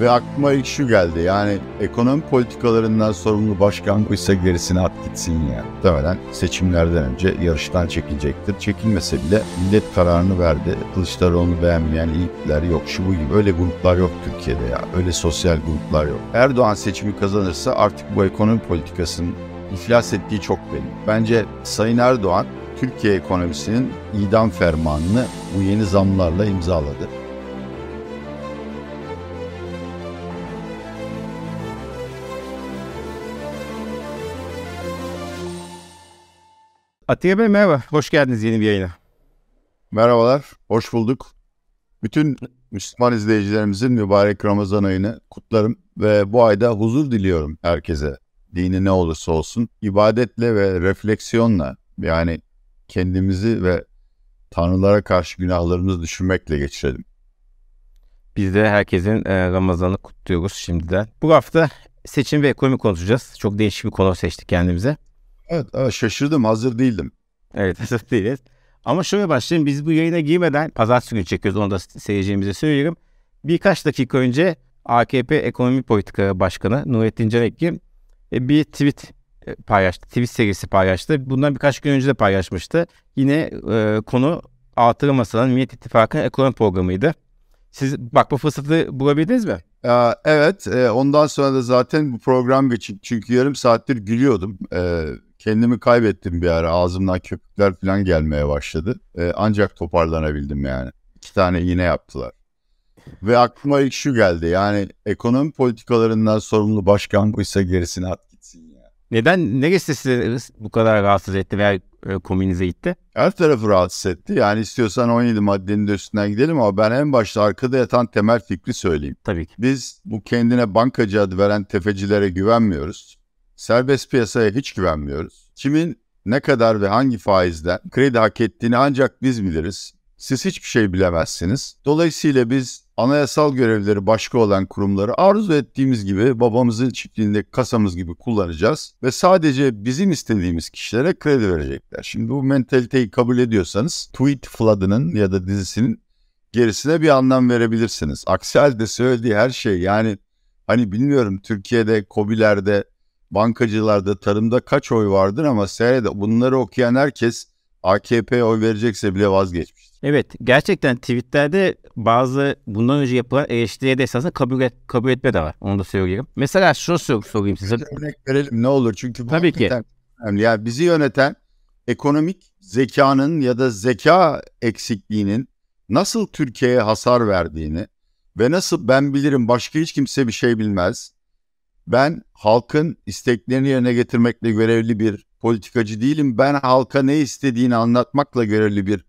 Ve aklıma ilk şu geldi yani ekonomi politikalarından sorumlu başkan buysa gerisini at gitsin yani. Muhtemelen seçimlerden önce yarıştan çekilecektir. Çekilmese bile millet kararını verdi. Kılıçdaroğlu'nu beğenmeyen ilkler yok şu bu gibi. Öyle gruplar yok Türkiye'de ya. Öyle sosyal gruplar yok. Erdoğan seçimi kazanırsa artık bu ekonomi politikasının iflas ettiği çok belli. Bence Sayın Erdoğan Türkiye ekonomisinin idam fermanını bu yeni zamlarla imzaladı. Atiye Bey merhaba, hoş geldiniz yeni bir yayına. Merhabalar, hoş bulduk. Bütün Müslüman izleyicilerimizin mübarek Ramazan ayını kutlarım ve bu ayda huzur diliyorum herkese. Dini ne olursa olsun ibadetle ve refleksiyonla yani kendimizi ve tanrılara karşı günahlarımızı düşünmekle geçirelim. Biz de herkesin e, Ramazan'ı kutluyoruz şimdiden. Bu hafta seçim ve ekonomi konuşacağız. Çok değişik bir konu seçtik kendimize. Evet, evet şaşırdım hazır değildim. Evet hazır değiliz. Ama şöyle başlayayım. Biz bu yayına girmeden pazartesi günü çekiyoruz. Onu da seyircimize söyleyeyim. Birkaç dakika önce AKP Ekonomi Politika Başkanı Nurettin Canekli e, bir tweet e, paylaştı. Tweet serisi paylaştı. Bundan birkaç gün önce de paylaşmıştı. Yine e, konu Altılı Masa'nın Millet İttifakı'nın ekonomi programıydı. Siz bakma fırsatı bulabildiniz mi? Ee, evet, e, ondan sonra da zaten bu program için çünkü yarım saattir gülüyordum. Kendimi kaybettim bir ara. Ağzımdan köpükler falan gelmeye başladı. Ee, ancak toparlanabildim yani. İki tane iğne yaptılar. Ve aklıma ilk şu geldi. Yani ekonomi politikalarından sorumlu başkan buysa gerisini at gitsin ya. Neden, neresi sizi bu kadar rahatsız etti veya e, kominize gitti? Her tarafı rahatsız etti. Yani istiyorsan 17 maddenin de üstünden gidelim ama ben en başta arkada yatan temel fikri söyleyeyim. Tabii ki. Biz bu kendine bankacı adı veren tefecilere güvenmiyoruz. Serbest piyasaya hiç güvenmiyoruz. Kimin ne kadar ve hangi faizden kredi hak ettiğini ancak biz biliriz. Siz hiçbir şey bilemezsiniz. Dolayısıyla biz anayasal görevleri başka olan kurumları arzu ettiğimiz gibi babamızın çiftliğinde kasamız gibi kullanacağız ve sadece bizim istediğimiz kişilere kredi verecekler. Şimdi bu mentaliteyi kabul ediyorsanız Tweet Flood'ının ya da dizisinin gerisine bir anlam verebilirsiniz. Aksi halde söylediği her şey yani hani bilmiyorum Türkiye'de COBİ'lerde bankacılarda, tarımda kaç oy vardır ama seyrede bunları okuyan herkes AKP'ye oy verecekse bile vazgeçmiştir. Evet gerçekten tweetlerde bazı bundan önce yapılan eleştiriye de esasında kabul, et, kabul etme de var. Onu da söyleyeyim. Mesela şunu sor, sorayım size. Örnek verelim ne olur çünkü bu Tabii ki. önemli. Yani bizi yöneten ekonomik zekanın ya da zeka eksikliğinin nasıl Türkiye'ye hasar verdiğini ve nasıl ben bilirim başka hiç kimse bir şey bilmez ben halkın isteklerini yerine getirmekle görevli bir politikacı değilim. Ben halka ne istediğini anlatmakla görevli bir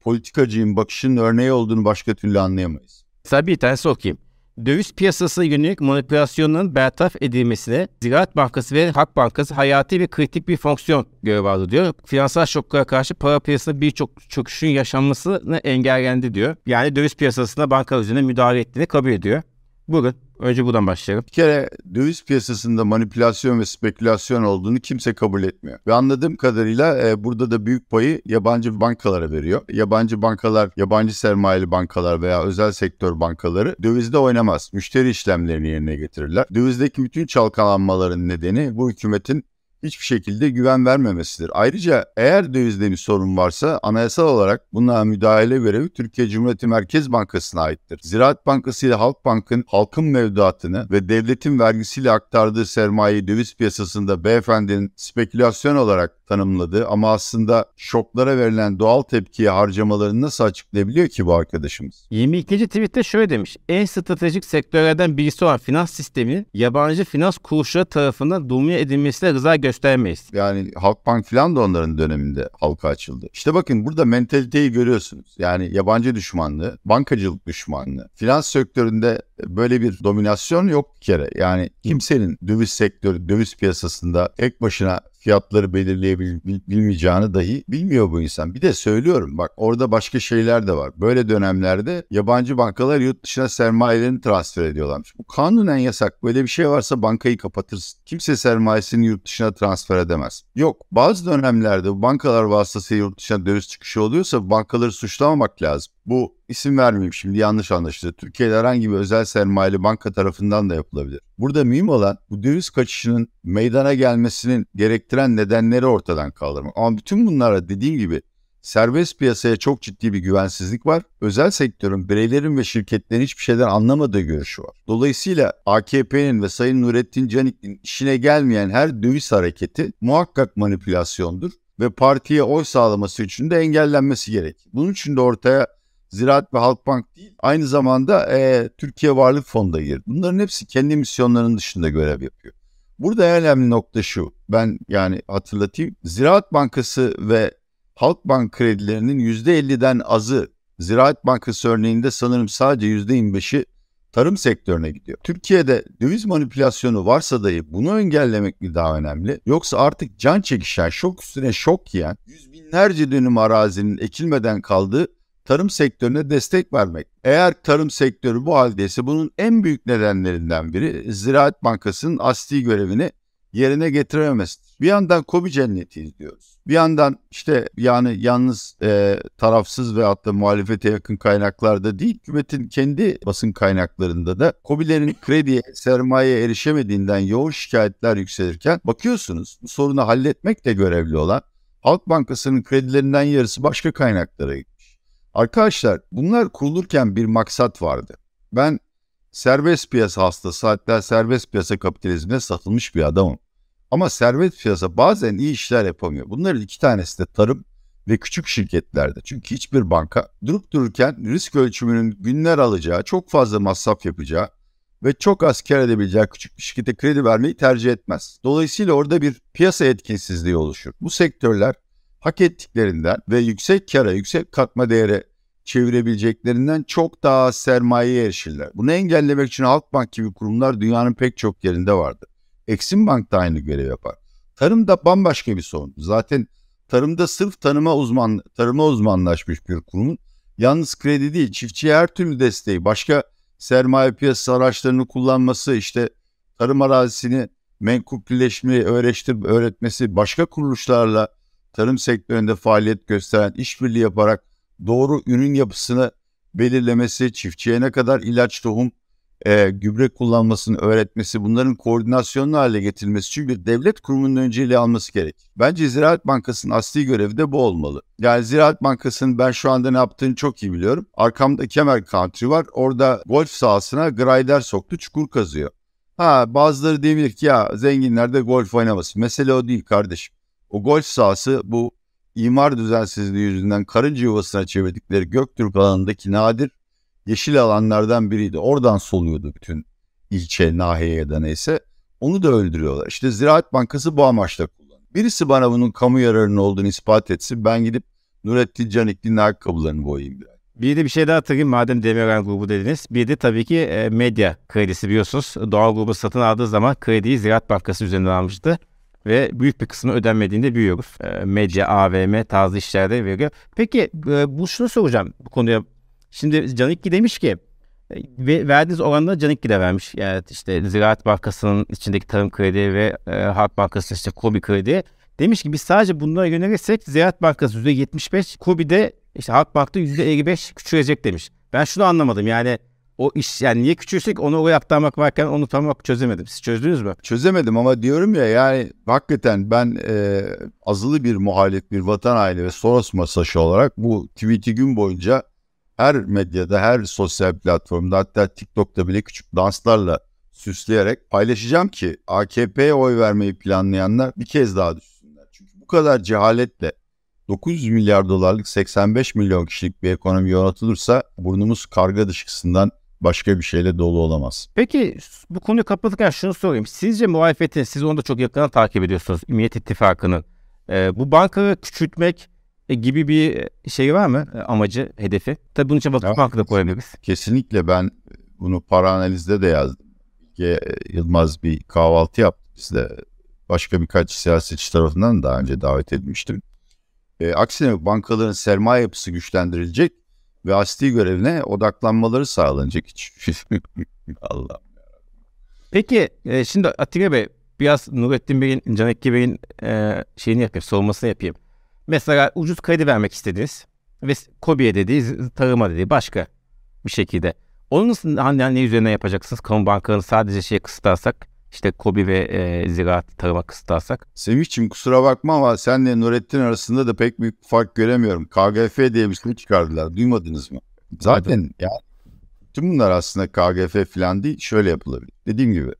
politikacıyım. Bakışın örneği olduğunu başka türlü anlayamayız. Mesela bir tanesi okuyayım. Döviz piyasası yönelik manipülasyonların bertaraf edilmesine Ziraat Bankası ve Halk Bankası hayati ve kritik bir fonksiyon görev aldı diyor. Finansal şoklara karşı para piyasasında birçok çöküşün yaşanmasını engellendi diyor. Yani döviz piyasasına bankalar üzerine müdahale ettiğini kabul ediyor. Bugün önce buradan başlayalım. Bir kere döviz piyasasında manipülasyon ve spekülasyon olduğunu kimse kabul etmiyor. Ve anladığım kadarıyla e, burada da büyük payı yabancı bankalara veriyor. Yabancı bankalar, yabancı sermayeli bankalar veya özel sektör bankaları dövizde oynamaz. Müşteri işlemlerini yerine getirirler. Dövizdeki bütün çalkalanmaların nedeni bu hükümetin hiçbir şekilde güven vermemesidir. Ayrıca eğer dövizde bir sorun varsa anayasal olarak buna müdahale görevi Türkiye Cumhuriyeti Merkez Bankası'na aittir. Ziraat Bankası ile Halkbank'ın halkın mevduatını ve devletin vergisiyle aktardığı sermayeyi döviz piyasasında beyefendinin spekülasyon olarak tanımladığı ama aslında şoklara verilen doğal tepkiye harcamalarını nasıl açıklayabiliyor ki bu arkadaşımız? 22. tweette şöyle demiş. En stratejik sektörlerden birisi olan finans sisteminin yabancı finans kuruluşları tarafından domine edilmesine rıza göstermeyiz. Yani Halkbank falan da onların döneminde halka açıldı. İşte bakın burada mentaliteyi görüyorsunuz. Yani yabancı düşmanlığı, bankacılık düşmanlığı. Finans sektöründe böyle bir dominasyon yok bir kere. Yani kimsenin döviz sektörü, döviz piyasasında tek başına fiyatları belirleyebilmeyeceğini dahi bilmiyor bu insan. Bir de söylüyorum bak orada başka şeyler de var. Böyle dönemlerde yabancı bankalar yurt dışına sermayelerini transfer ediyorlarmış. Bu kanunen yasak. Böyle bir şey varsa bankayı kapatırsın. Kimse sermayesini yurt dışına transfer edemez. Yok bazı dönemlerde bu bankalar vasıtasıyla yurt dışına döviz çıkışı oluyorsa bankaları suçlamamak lazım. Bu isim vermeyeyim şimdi yanlış anlaşıldı. Türkiye'de herhangi bir özel sermayeli banka tarafından da yapılabilir. Burada mühim olan bu döviz kaçışının meydana gelmesinin gerektiren nedenleri ortadan kaldırmak. Ama bütün bunlara dediğim gibi serbest piyasaya çok ciddi bir güvensizlik var. Özel sektörün, bireylerin ve şirketlerin hiçbir şeyden anlamadığı görüşü var. Dolayısıyla AKP'nin ve Sayın Nurettin Canik'in işine gelmeyen her döviz hareketi muhakkak manipülasyondur ve partiye oy sağlaması için de engellenmesi gerek. Bunun için de ortaya Ziraat ve Halkbank değil aynı zamanda e, Türkiye Varlık Fonu da girdi. Bunların hepsi kendi misyonlarının dışında görev yapıyor. Burada en önemli nokta şu. Ben yani hatırlatayım. Ziraat Bankası ve Halkbank kredilerinin %50'den azı Ziraat Bankası örneğinde sanırım sadece %25'i tarım sektörüne gidiyor. Türkiye'de döviz manipülasyonu varsa dahi bunu engellemek mi daha önemli? Yoksa artık can çekişen, şok üstüne şok yiyen, yüz binlerce dönüm arazinin ekilmeden kaldığı tarım sektörüne destek vermek. Eğer tarım sektörü bu haldeyse bunun en büyük nedenlerinden biri Ziraat Bankası'nın asli görevini yerine getirememesidir. Bir yandan Kobi cenneti izliyoruz. Bir yandan işte yani yalnız e, tarafsız ve hatta muhalefete yakın kaynaklarda değil, hükümetin kendi basın kaynaklarında da Kobilerin krediye, sermayeye erişemediğinden yoğun şikayetler yükselirken bakıyorsunuz bu sorunu halletmek de görevli olan Halk Bankası'nın kredilerinden yarısı başka kaynaklara gitmiş. Arkadaşlar bunlar kurulurken bir maksat vardı. Ben serbest piyasa hastası hatta serbest piyasa kapitalizmine satılmış bir adamım. Ama serbest piyasa bazen iyi işler yapamıyor. Bunların iki tanesi de tarım ve küçük şirketlerde. Çünkü hiçbir banka durup dururken risk ölçümünün günler alacağı, çok fazla masraf yapacağı ve çok az kar edebileceği küçük bir şirkete kredi vermeyi tercih etmez. Dolayısıyla orada bir piyasa etkinsizliği oluşur. Bu sektörler hak ettiklerinden ve yüksek kara, yüksek katma değere çevirebileceklerinden çok daha az sermayeye erişirler. Bunu engellemek için Halkbank gibi kurumlar dünyanın pek çok yerinde vardır. Exim Bank da aynı görev yapar. Tarım da bambaşka bir sorun. Zaten tarımda sırf tanıma uzman, tarıma uzmanlaşmış bir kurumun yalnız kredi değil çiftçiye her türlü desteği, başka sermaye piyasası araçlarını kullanması, işte tarım arazisini menkupleşmeyi öğreştir, öğretmesi, başka kuruluşlarla tarım sektöründe faaliyet gösteren işbirliği yaparak doğru ürün yapısını belirlemesi, çiftçiye ne kadar ilaç, tohum, e, gübre kullanmasını öğretmesi, bunların koordinasyonlu hale getirilmesi için bir devlet kurumunun önceliği alması gerek. Bence Ziraat Bankası'nın asli görevi de bu olmalı. Yani Ziraat Bankası'nın ben şu anda ne yaptığını çok iyi biliyorum. Arkamda Kemer Country var. Orada golf sahasına grider soktu, çukur kazıyor. Ha bazıları diyebilir ki ya zenginler de golf oynamasın. Mesele o değil kardeşim. O golf sahası bu imar düzensizliği yüzünden karınca yuvasına çevirdikleri Göktürk alanındaki nadir yeşil alanlardan biriydi. Oradan soluyordu bütün ilçe, nahiye ya da neyse. Onu da öldürüyorlar. İşte Ziraat Bankası bu amaçla kullanıyor. Birisi bana bunun kamu yararının olduğunu ispat etsin. Ben gidip Nurettin Canikli'nin ayakkabılarını boyayayım biraz. Bir de bir şey daha hatırlayayım madem Demirel grubu dediniz. Bir de tabii ki e, medya kredisi biliyorsunuz. Doğal grubu satın aldığı zaman krediyi Ziraat Bankası üzerinden almıştı. Ve büyük bir kısmı ödenmediğini de biliyoruz. E, medya, AVM tarzı işlerde veriyor. Peki e, bu şunu soracağım bu konuya Şimdi Canikki demiş ki e, ve verdiğiniz oranla Canikki de vermiş. Yani işte Ziraat Bankası'nın içindeki tarım kredi ve e, Halk Bankası'nın işte Kobi kredi. Demiş ki biz sadece bunlara yönelirsek Ziraat Bankası %75, Kobi'de işte Halk Bank'ta %55 küçülecek demiş. Ben şunu anlamadım yani o iş yani niye küçülsek onu oraya aktarmak varken onu tam çözemedim. Siz çözdünüz mü? Çözemedim ama diyorum ya yani hakikaten ben e, azılı bir muhalif bir vatan aile ve Soros masaşı olarak bu tweet'i gün boyunca her medyada, her sosyal platformda hatta TikTok'ta bile küçük danslarla süsleyerek paylaşacağım ki AKP'ye oy vermeyi planlayanlar bir kez daha düşünsünler. Çünkü bu kadar cehaletle 900 milyar dolarlık 85 milyon kişilik bir ekonomi yönetılirse burnumuz karga dışkısından başka bir şeyle dolu olamaz. Peki bu konuyu kapatırken şunu sorayım. Sizce muhalefetin, siz onu da çok yakından takip ediyorsunuz, Ümiyet İttifakı'nın. E, bu bankaları küçültmek e, gibi bir şey var mı e, amacı, hedefi? Tabii bunun için vakıf bankı da koyabiliriz. Kesinlikle ben bunu para analizde de yazdım. Bilge Yılmaz bir kahvaltı yaptı. Biz de başka birkaç siyasetçi tarafından daha önce davet edilmiştim. E, aksine bankaların sermaye yapısı güçlendirilecek ve asli görevine odaklanmaları sağlanacak hiç. Allah. Peki e, şimdi Atilla Bey biraz Nurettin Bey'in, Canekki Bey'in e, şeyini yapayım, savunmasını yapayım. Mesela ucuz kredi vermek istediniz. ve KOBİ'ye dediği tarıma dediği başka bir şekilde. Onu nasıl hani ne üzerine yapacaksınız? Kamu bankalarını sadece şeye kısıtlarsak işte kobi ve e, ziraat tarıma kısıtlarsak. Semih'ciğim kusura bakma ama senle Nurettin arasında da pek büyük fark göremiyorum. KGF diye bir şey çıkardılar. Duymadınız mı? Zaten ya tüm bunlar aslında KGF falan değil. Şöyle yapılabilir. Dediğim gibi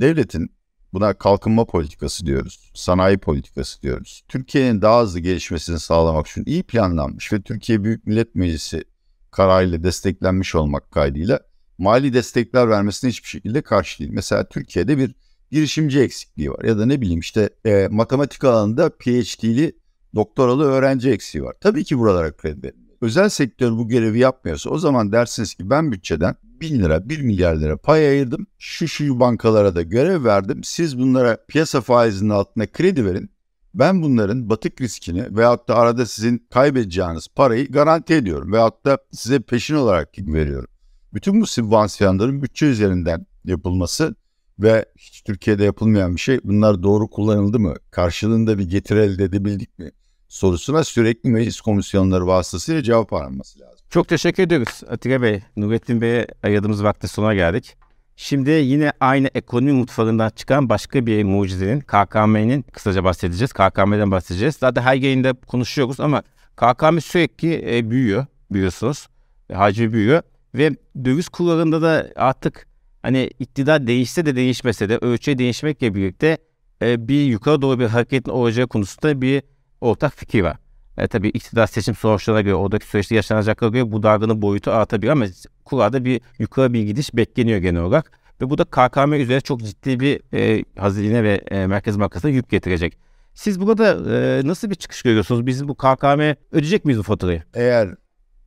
devletin buna kalkınma politikası diyoruz. Sanayi politikası diyoruz. Türkiye'nin daha hızlı gelişmesini sağlamak için iyi planlanmış ve Türkiye Büyük Millet Meclisi kararıyla desteklenmiş olmak kaydıyla mali destekler vermesine hiçbir şekilde karşı değil. Mesela Türkiye'de bir girişimci eksikliği var ya da ne bileyim işte e, matematik alanında PhD'li doktoralı öğrenci eksiği var. Tabii ki buralara kredi verin. Özel sektör bu görevi yapmıyorsa o zaman dersiniz ki ben bütçeden 1000 lira 1 milyar lira pay ayırdım. Şu şu bankalara da görev verdim. Siz bunlara piyasa faizinin altına kredi verin. Ben bunların batık riskini veyahut da arada sizin kaybedeceğiniz parayı garanti ediyorum. Veyahut da size peşin olarak veriyorum. Bütün bu sübvansiyonların bütçe üzerinden yapılması ve hiç Türkiye'de yapılmayan bir şey bunlar doğru kullanıldı mı? Karşılığında bir getiri elde edebildik mi? sorusuna sürekli meclis komisyonları vasıtasıyla cevap aranması lazım. Çok teşekkür ediyoruz Atilla Bey. Nurettin Bey'e ayırdığımız vakti sona geldik. Şimdi yine aynı ekonomi mutfağından çıkan başka bir mucizenin KKM'nin kısaca bahsedeceğiz. KKM'den bahsedeceğiz. Zaten her yayında konuşuyoruz ama KKM sürekli e, büyüyor biliyorsunuz. Hacmi büyüyor ve döviz kurlarında da artık hani iktidar değişse de değişmese de ölçüye değişmekle birlikte e, bir yukarı doğru bir hareketin olacağı konusunda bir ortak fikir var. E, tabii iktidar seçim sonuçlarına göre oradaki süreçte yaşanacaklara göre bu dargının boyutu artabilir ama kurada bir yukarı bir gidiş bekleniyor genel olarak. Ve bu da KKM üzerine çok ciddi bir e, hazine ve e, Merkez Bankası'na yük getirecek. Siz burada e, nasıl bir çıkış görüyorsunuz? Biz bu KKM ödeyecek miyiz bu faturayı? Eğer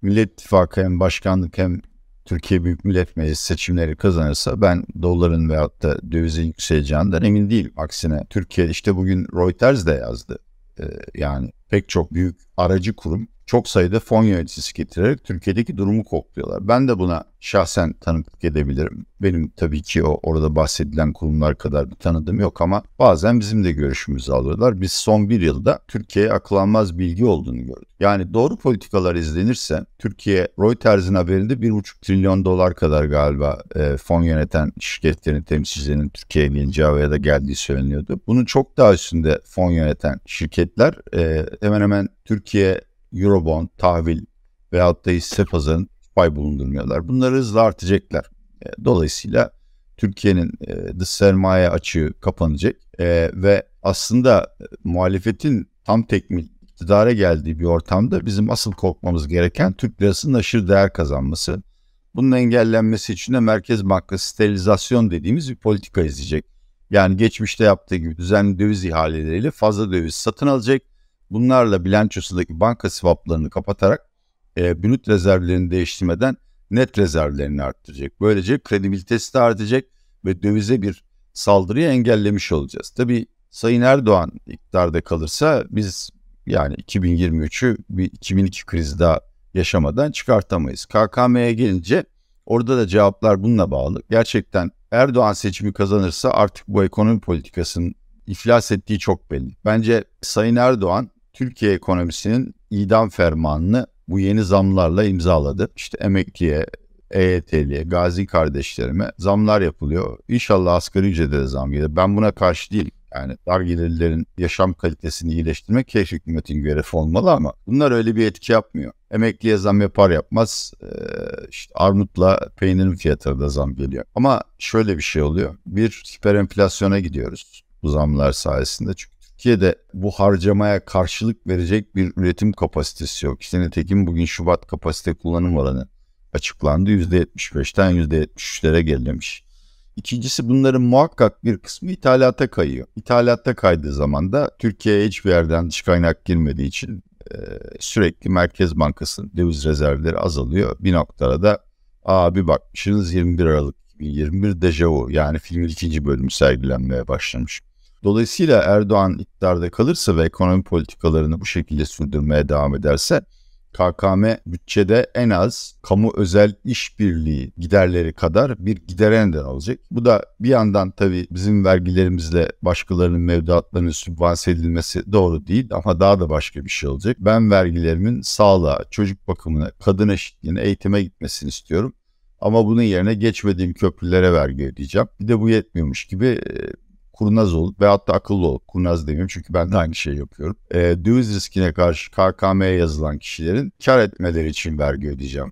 Millet İttifakı hem başkanlık hem Türkiye Büyük Millet Meclisi seçimleri kazanırsa ben doların veyahut da dövizin yükseleceğinden emin değilim. Aksine Türkiye işte bugün Reuters de yazdı. Ee, yani pek çok büyük aracı kurum çok sayıda fon yöneticisi getirerek Türkiye'deki durumu kokluyorlar. Ben de buna şahsen tanıklık edebilirim. Benim tabii ki o orada bahsedilen kurumlar kadar bir tanıdığım yok ama bazen bizim de görüşümüzü alıyorlar. Biz son bir yılda Türkiye'ye aklanmaz bilgi olduğunu gördük. Yani doğru politikalar izlenirse Türkiye Reuters'in haberinde 1,5 trilyon dolar kadar galiba e, fon yöneten şirketlerin temsilcilerinin Türkiye'ye geleceği veya da geldiği söyleniyordu. Bunun çok daha üstünde fon yöneten şirketler e, hemen hemen Türkiye Eurobond, tahvil veyahut da hisse pazarın pay bulundurmuyorlar. Bunları hızla artacaklar. E, dolayısıyla Türkiye'nin e, dış sermaye açığı kapanacak e, ve aslında muhalefetin tam tekmil iktidara geldiği bir ortamda bizim asıl korkmamız gereken Türk lirasının aşırı değer kazanması. Bunun engellenmesi için de Merkez Bankası sterilizasyon dediğimiz bir politika izleyecek. Yani geçmişte yaptığı gibi düzenli döviz ihaleleriyle fazla döviz satın alacak Bunlarla bilançosundaki banka swaplarını kapatarak e, brüt rezervlerini değiştirmeden net rezervlerini arttıracak. Böylece kredibilitesi de artacak ve dövize bir saldırıyı engellemiş olacağız. Tabii Sayın Erdoğan iktidarda kalırsa biz yani 2023'ü bir 2002 krizi daha yaşamadan çıkartamayız. KKM'ye gelince orada da cevaplar bununla bağlı. Gerçekten Erdoğan seçimi kazanırsa artık bu ekonomi politikasının iflas ettiği çok belli. Bence Sayın Erdoğan Türkiye ekonomisinin idam fermanını bu yeni zamlarla imzaladı. İşte emekliye, EYT'liye, gazi kardeşlerime zamlar yapılıyor. İnşallah asgari ücrete de zam gelir. Ben buna karşı değilim. Yani dar gelirlerin yaşam kalitesini iyileştirmek keşke hükümetin görevi olmalı ama bunlar öyle bir etki yapmıyor. Emekliye zam yapar yapmaz işte armutla peynirin fiyatları da zam geliyor. Ama şöyle bir şey oluyor. Bir hiper enflasyona gidiyoruz bu zamlar sayesinde. Çünkü Türkiye'de bu harcamaya karşılık verecek bir üretim kapasitesi yok. İşte nitekim bugün Şubat kapasite kullanım oranı açıklandı. %75'ten %73'lere gerilemiş. İkincisi bunların muhakkak bir kısmı ithalata kayıyor. İthalatta kaydığı zaman da Türkiye'ye hiçbir yerden dış kaynak girmediği için e, sürekli Merkez Bankası'nın döviz rezervleri azalıyor. Bir noktada da aa bir bakmışsınız 21 Aralık 2021 dejavu yani filmin ikinci bölümü sergilenmeye başlamış. Dolayısıyla Erdoğan iktidarda kalırsa ve ekonomi politikalarını bu şekilde sürdürmeye devam ederse KKM bütçede en az kamu özel işbirliği giderleri kadar bir gidere neden olacak. Bu da bir yandan tabii bizim vergilerimizle başkalarının mevduatlarının sübvanse edilmesi doğru değil ama daha da başka bir şey olacak. Ben vergilerimin sağlığa, çocuk bakımına, kadın eşitliğine, eğitime gitmesini istiyorum. Ama bunun yerine geçmediğim köprülere vergi ödeyeceğim. Bir de bu yetmiyormuş gibi kurnaz ol veyahut da akıllı ol. Kurnaz demiyorum çünkü ben de aynı şeyi yapıyorum. E, döviz riskine karşı KKM'ye yazılan kişilerin kar etmeleri için vergi ödeyeceğim.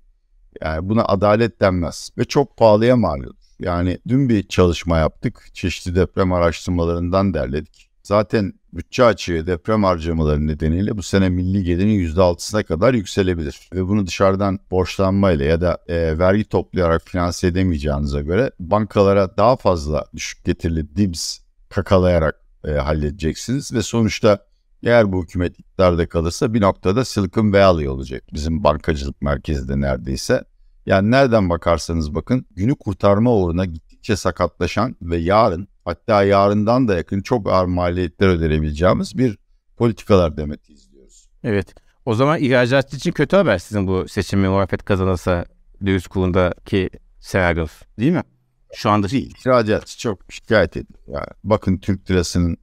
Yani buna adalet denmez ve çok pahalıya mal olur. Yani dün bir çalışma yaptık. Çeşitli deprem araştırmalarından derledik. Zaten bütçe açığı deprem harcamaları nedeniyle bu sene milli gelirin %6'sına kadar yükselebilir. Ve bunu dışarıdan borçlanmayla ya da e, vergi toplayarak finanse edemeyeceğinize göre bankalara daha fazla düşük getirili DIBS kakalayarak e, halledeceksiniz ve sonuçta eğer bu hükümet iktidarda kalırsa bir noktada Silicon Valley olacak bizim bankacılık merkezinde neredeyse. Yani nereden bakarsanız bakın günü kurtarma uğruna gittikçe sakatlaşan ve yarın hatta yarından da yakın çok ağır maliyetler ödenebileceğimiz bir politikalar demeti izliyoruz. Evet. O zaman ihracatçı için kötü haber sizin bu seçimi muhalefet kazanırsa döviz kurundaki senaryos değil mi? Şu anda değil. İhracatçı çok şikayet ediyor. Yani bakın Türk lirasının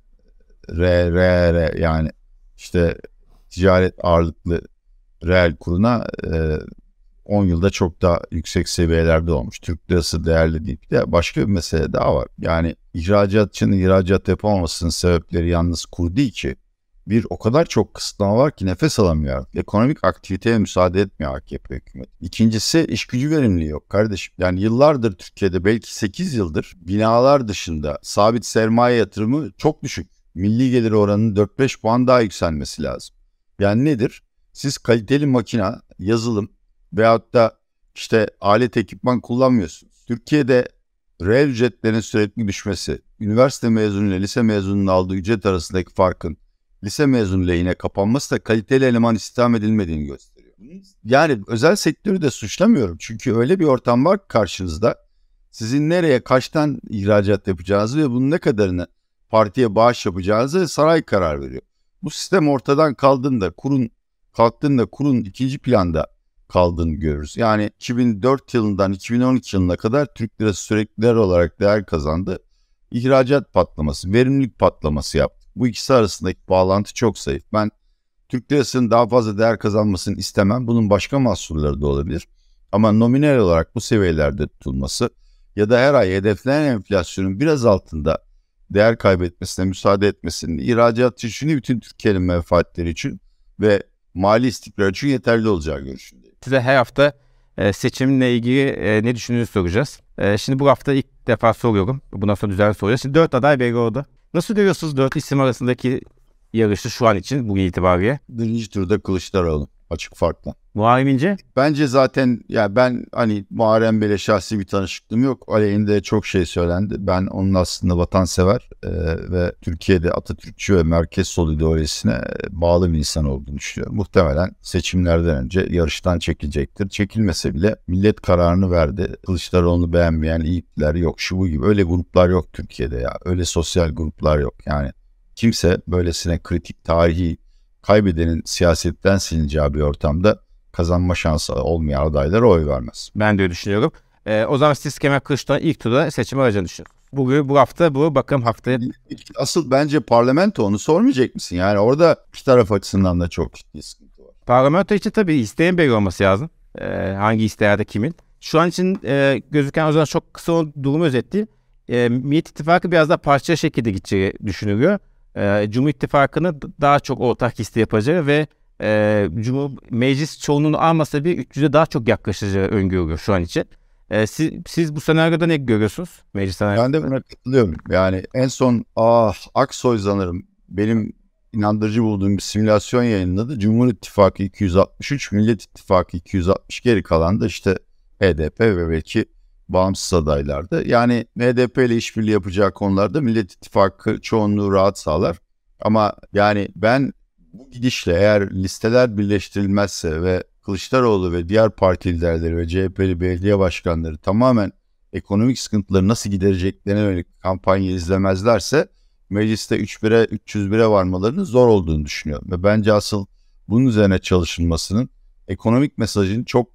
R, R, R yani işte ticaret ağırlıklı reel kuruna e, 10 yılda çok daha yüksek seviyelerde olmuş. Türk lirası değerli değil. Bir de başka bir mesele daha var. Yani ihracatçının ihracat yapamamasının sebepleri yalnız kur değil ki. Bir o kadar çok kısıtlama var ki nefes alamıyor. Ekonomik aktiviteye müsaade etmiyor AKP hükümeti. İkincisi iş gücü verimliliği yok kardeşim. Yani yıllardır Türkiye'de belki 8 yıldır binalar dışında sabit sermaye yatırımı çok düşük. Milli gelir oranının 4-5 puan daha yükselmesi lazım. Yani nedir? Siz kaliteli makina, yazılım veyahut da işte alet ekipman kullanmıyorsunuz. Türkiye'de reel ücretlerin sürekli düşmesi, üniversite mezunu ile lise mezununun aldığı ücret arasındaki farkın lise mezunu lehine kapanması da kaliteli eleman istihdam edilmediğini gösteriyor. Yani özel sektörü de suçlamıyorum. Çünkü öyle bir ortam var karşınızda. Sizin nereye kaçtan ihracat yapacağınızı ve bunun ne kadarını partiye bağış yapacağınızı saray karar veriyor. Bu sistem ortadan kaldığında kurun kalktığında kurun ikinci planda kaldığını görürüz. Yani 2004 yılından 2012 yılına kadar Türk lirası sürekliler olarak değer kazandı. İhracat patlaması, verimlilik patlaması yaptı. Bu ikisi arasındaki bağlantı çok zayıf. Ben Türk lirasının daha fazla değer kazanmasını istemem. Bunun başka mahsurları da olabilir. Ama nominal olarak bu seviyelerde tutulması ya da her ay hedeflenen enflasyonun biraz altında değer kaybetmesine müsaade etmesinin ihracatçı için bütün Türkiye'nin menfaatleri için ve mali istikrar için yeterli olacağı görüşündeyim. Size her hafta e, seçimle ilgili e, ne düşündüğünüzü soracağız. E, şimdi bu hafta ilk defa soruyorum. Bundan sonra düzenli soracağız. Şimdi dört aday belli oldu. Nasıl görüyorsunuz dört isim arasındaki yarışı şu an için bugün itibariyle? Birinci turda Kılıçdaroğlu açık farkla. Muharrem İnce? Bence zaten ya ben hani Muharrem Bey'le şahsi bir tanışıklığım yok. Aleyhinde çok şey söylendi. Ben onun aslında vatansever e, ve Türkiye'de Atatürkçü ve merkez sol ideolojisine bağlı bir insan olduğunu düşünüyorum. Muhtemelen seçimlerden önce yarıştan çekilecektir. Çekilmese bile millet kararını verdi. Kılıçdaroğlu'nu beğenmeyen iyiler yok. Şu bu gibi öyle gruplar yok Türkiye'de ya. Öyle sosyal gruplar yok. Yani kimse böylesine kritik tarihi kaybedenin siyasetten silineceği bir ortamda kazanma şansı olmayan adaylara oy vermez. Ben de öyle düşünüyorum. Ee, o zaman siz Kemal Kılıçdaroğlu ilk turda seçim alacağını düşünüyorsunuz. Bugün bu hafta bu bakalım haftaya. Asıl bence parlamento onu sormayacak mısın? Yani orada iki taraf açısından da çok ciddi sıkıntı var. Parlamento için tabii isteyen belli olması lazım. Ee, hangi isteğerde kimin. Şu an için e, gözüken o zaman çok kısa durumu özetleyeyim. E, Millet İttifakı biraz daha parça şekilde gideceği düşünülüyor. E, Cumhur İttifakı'nı daha çok ortak liste yapacağı ve e, Cumhur Meclis çoğunluğunu almasa bir 300'e daha çok yaklaşacağı öngörüyor şu an için. E, siz, siz bu senaryoda ne görüyorsunuz? Meclis Ben de buna katılıyorum. Yani en son ah Aksoy sanırım benim inandırıcı bulduğum bir simülasyon yayınladı. Cumhur İttifakı 263, Millet İttifakı 260 geri kalan da işte HDP ve belki bağımsız adaylardı. Yani HDP ile işbirliği yapacağı konularda Millet İttifakı çoğunluğu rahat sağlar. Ama yani ben bu gidişle eğer listeler birleştirilmezse ve Kılıçdaroğlu ve diğer parti liderleri ve CHP'li belediye başkanları tamamen ekonomik sıkıntıları nasıl gidereceklerine yönelik kampanya izlemezlerse mecliste 3-1'e 301'e varmalarının zor olduğunu düşünüyorum. Ve bence asıl bunun üzerine çalışılmasının ekonomik mesajını çok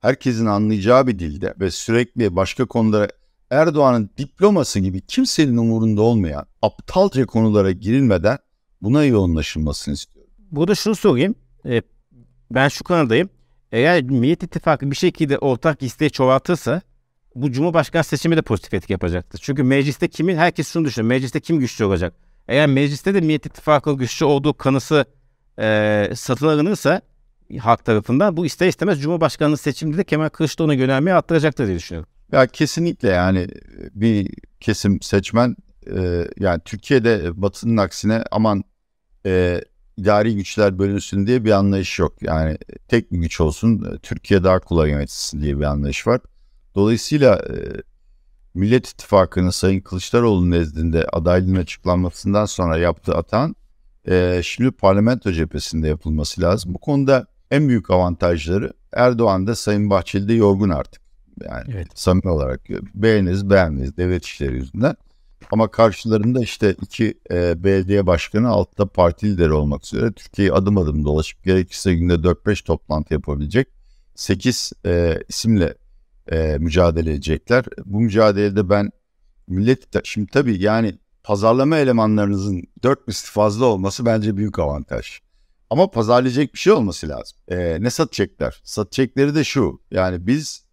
herkesin anlayacağı bir dilde ve sürekli başka konulara Erdoğan'ın diploması gibi kimsenin umurunda olmayan aptalca konulara girilmeden buna yoğunlaşılmasını istiyorum. Burada şunu sorayım. E, ben şu kanadayım. Eğer Millet İttifakı bir şekilde ortak isteği çoğaltırsa bu Cumhurbaşkanı seçimi de pozitif etki yapacaktır. Çünkü mecliste kimin, herkes şunu düşünüyor. Mecliste kim güçlü olacak? Eğer mecliste de Millet İttifakı'nın güçlü olduğu kanısı e, satın alınırsa halk tarafından bu ister istemez Cumhurbaşkanlığı seçiminde de Kemal Kılıçdaroğlu'na yönelmeyi arttıracaktır diye düşünüyorum. Ya kesinlikle yani bir kesim seçmen e, yani Türkiye'de Batı'nın aksine aman e, idari güçler bölünsün diye bir anlayış yok. Yani tek bir güç olsun Türkiye daha kolay yönetilsin diye bir anlayış var. Dolayısıyla e, Millet İttifakı'nın Sayın Kılıçdaroğlu nezdinde adaylığın açıklanmasından sonra yaptığı atan e, şimdi parlamento cephesinde yapılması lazım. Bu konuda en büyük avantajları Erdoğan da Sayın Bahçeli de yorgun artık. Yani evet. samimi olarak beğeniriz beğenmeyiz devlet işleri yüzünden. Ama karşılarında işte iki e, belediye başkanı altta parti lideri olmak üzere Türkiye'yi adım adım dolaşıp gerekirse günde 4-5 toplantı yapabilecek 8 e, isimle e, mücadele edecekler. Bu mücadelede ben millet şimdi tabii yani pazarlama elemanlarınızın 4 misli fazla olması bence büyük avantaj. Ama pazarlayacak bir şey olması lazım. E, ne satacaklar? Satacakları da şu. Yani biz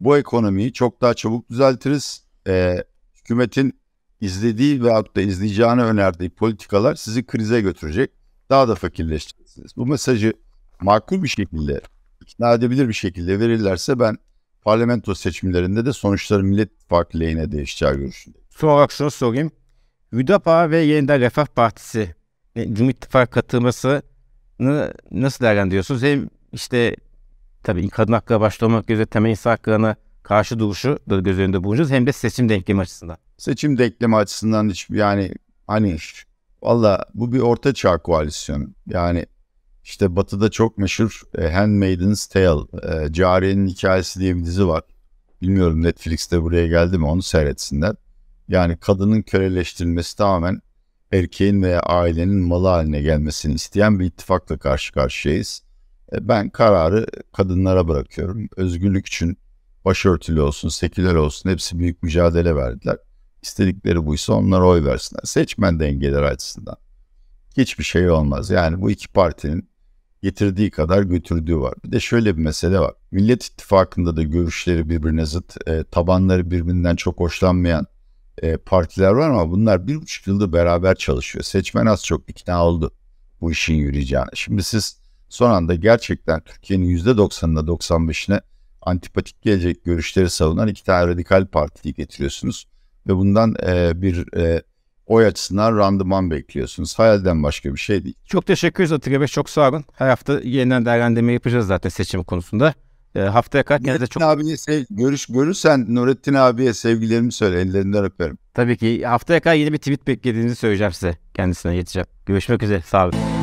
bu ekonomiyi çok daha çabuk düzeltiriz. E, hükümetin izlediği ve da izleyeceğini önerdiği politikalar sizi krize götürecek. Daha da fakirleşeceksiniz. Bu mesajı makul bir şekilde, ikna edebilir bir şekilde verirlerse ben parlamento seçimlerinde de sonuçların Millet İttifakı lehine değişeceği görüşündeyim. Son olarak şunu sorayım. Hüdap'a ve Yeniden Refah Partisi Cumhur İttifakı katılmasını nasıl değerlendiriyorsunuz? Hem işte tabii kadın hakları başta olmak üzere temel insan haklarına karşı duruşu da göz önünde bulunacağız. Hem de seçim denklemi açısından. Seçim denklemi açısından hiç yani hani valla bu bir orta çağ koalisyonu. Yani işte Batı'da çok meşhur e, Handmaid's Tale, e, Cariye'nin Hikayesi diye bir dizi var. Bilmiyorum Netflix'te buraya geldi mi onu seyretsinler. Yani kadının köleleştirilmesi tamamen erkeğin veya ailenin malı haline gelmesini isteyen bir ittifakla karşı karşıyayız. E, ben kararı kadınlara bırakıyorum. Özgürlük için başörtülü olsun, seküler olsun hepsi büyük mücadele verdiler. İstedikleri buysa onlara oy versinler. Seçmen dengeleri açısından. Hiçbir şey olmaz. Yani bu iki partinin getirdiği kadar götürdüğü var. Bir de şöyle bir mesele var. Millet İttifakı'nda da görüşleri birbirine zıt, e, tabanları birbirinden çok hoşlanmayan e, partiler var ama bunlar bir buçuk yıldır beraber çalışıyor. Seçmen az çok ikna oldu bu işin yürüyeceğine. Şimdi siz son anda gerçekten Türkiye'nin %90'ına 95'ine antipatik gelecek görüşleri savunan iki tane radikal partiyi getiriyorsunuz. Ve bundan e, bir e, oy açısından randıman bekliyorsunuz. Hayalden başka bir şey değil. Çok teşekkür ederiz Atilla Bey. Çok sağ olun. Her hafta yeniden değerlendirme yapacağız zaten seçim konusunda. E, haftaya kadar kendinize çok... abiye sev... görüş görürsen Nurettin abiye sevgilerimi söyle. Ellerinden öperim. Tabii ki. Haftaya kadar yeni bir tweet beklediğinizi söyleyeceğim size. Kendisine yeteceğim. Görüşmek üzere. Sağ olun.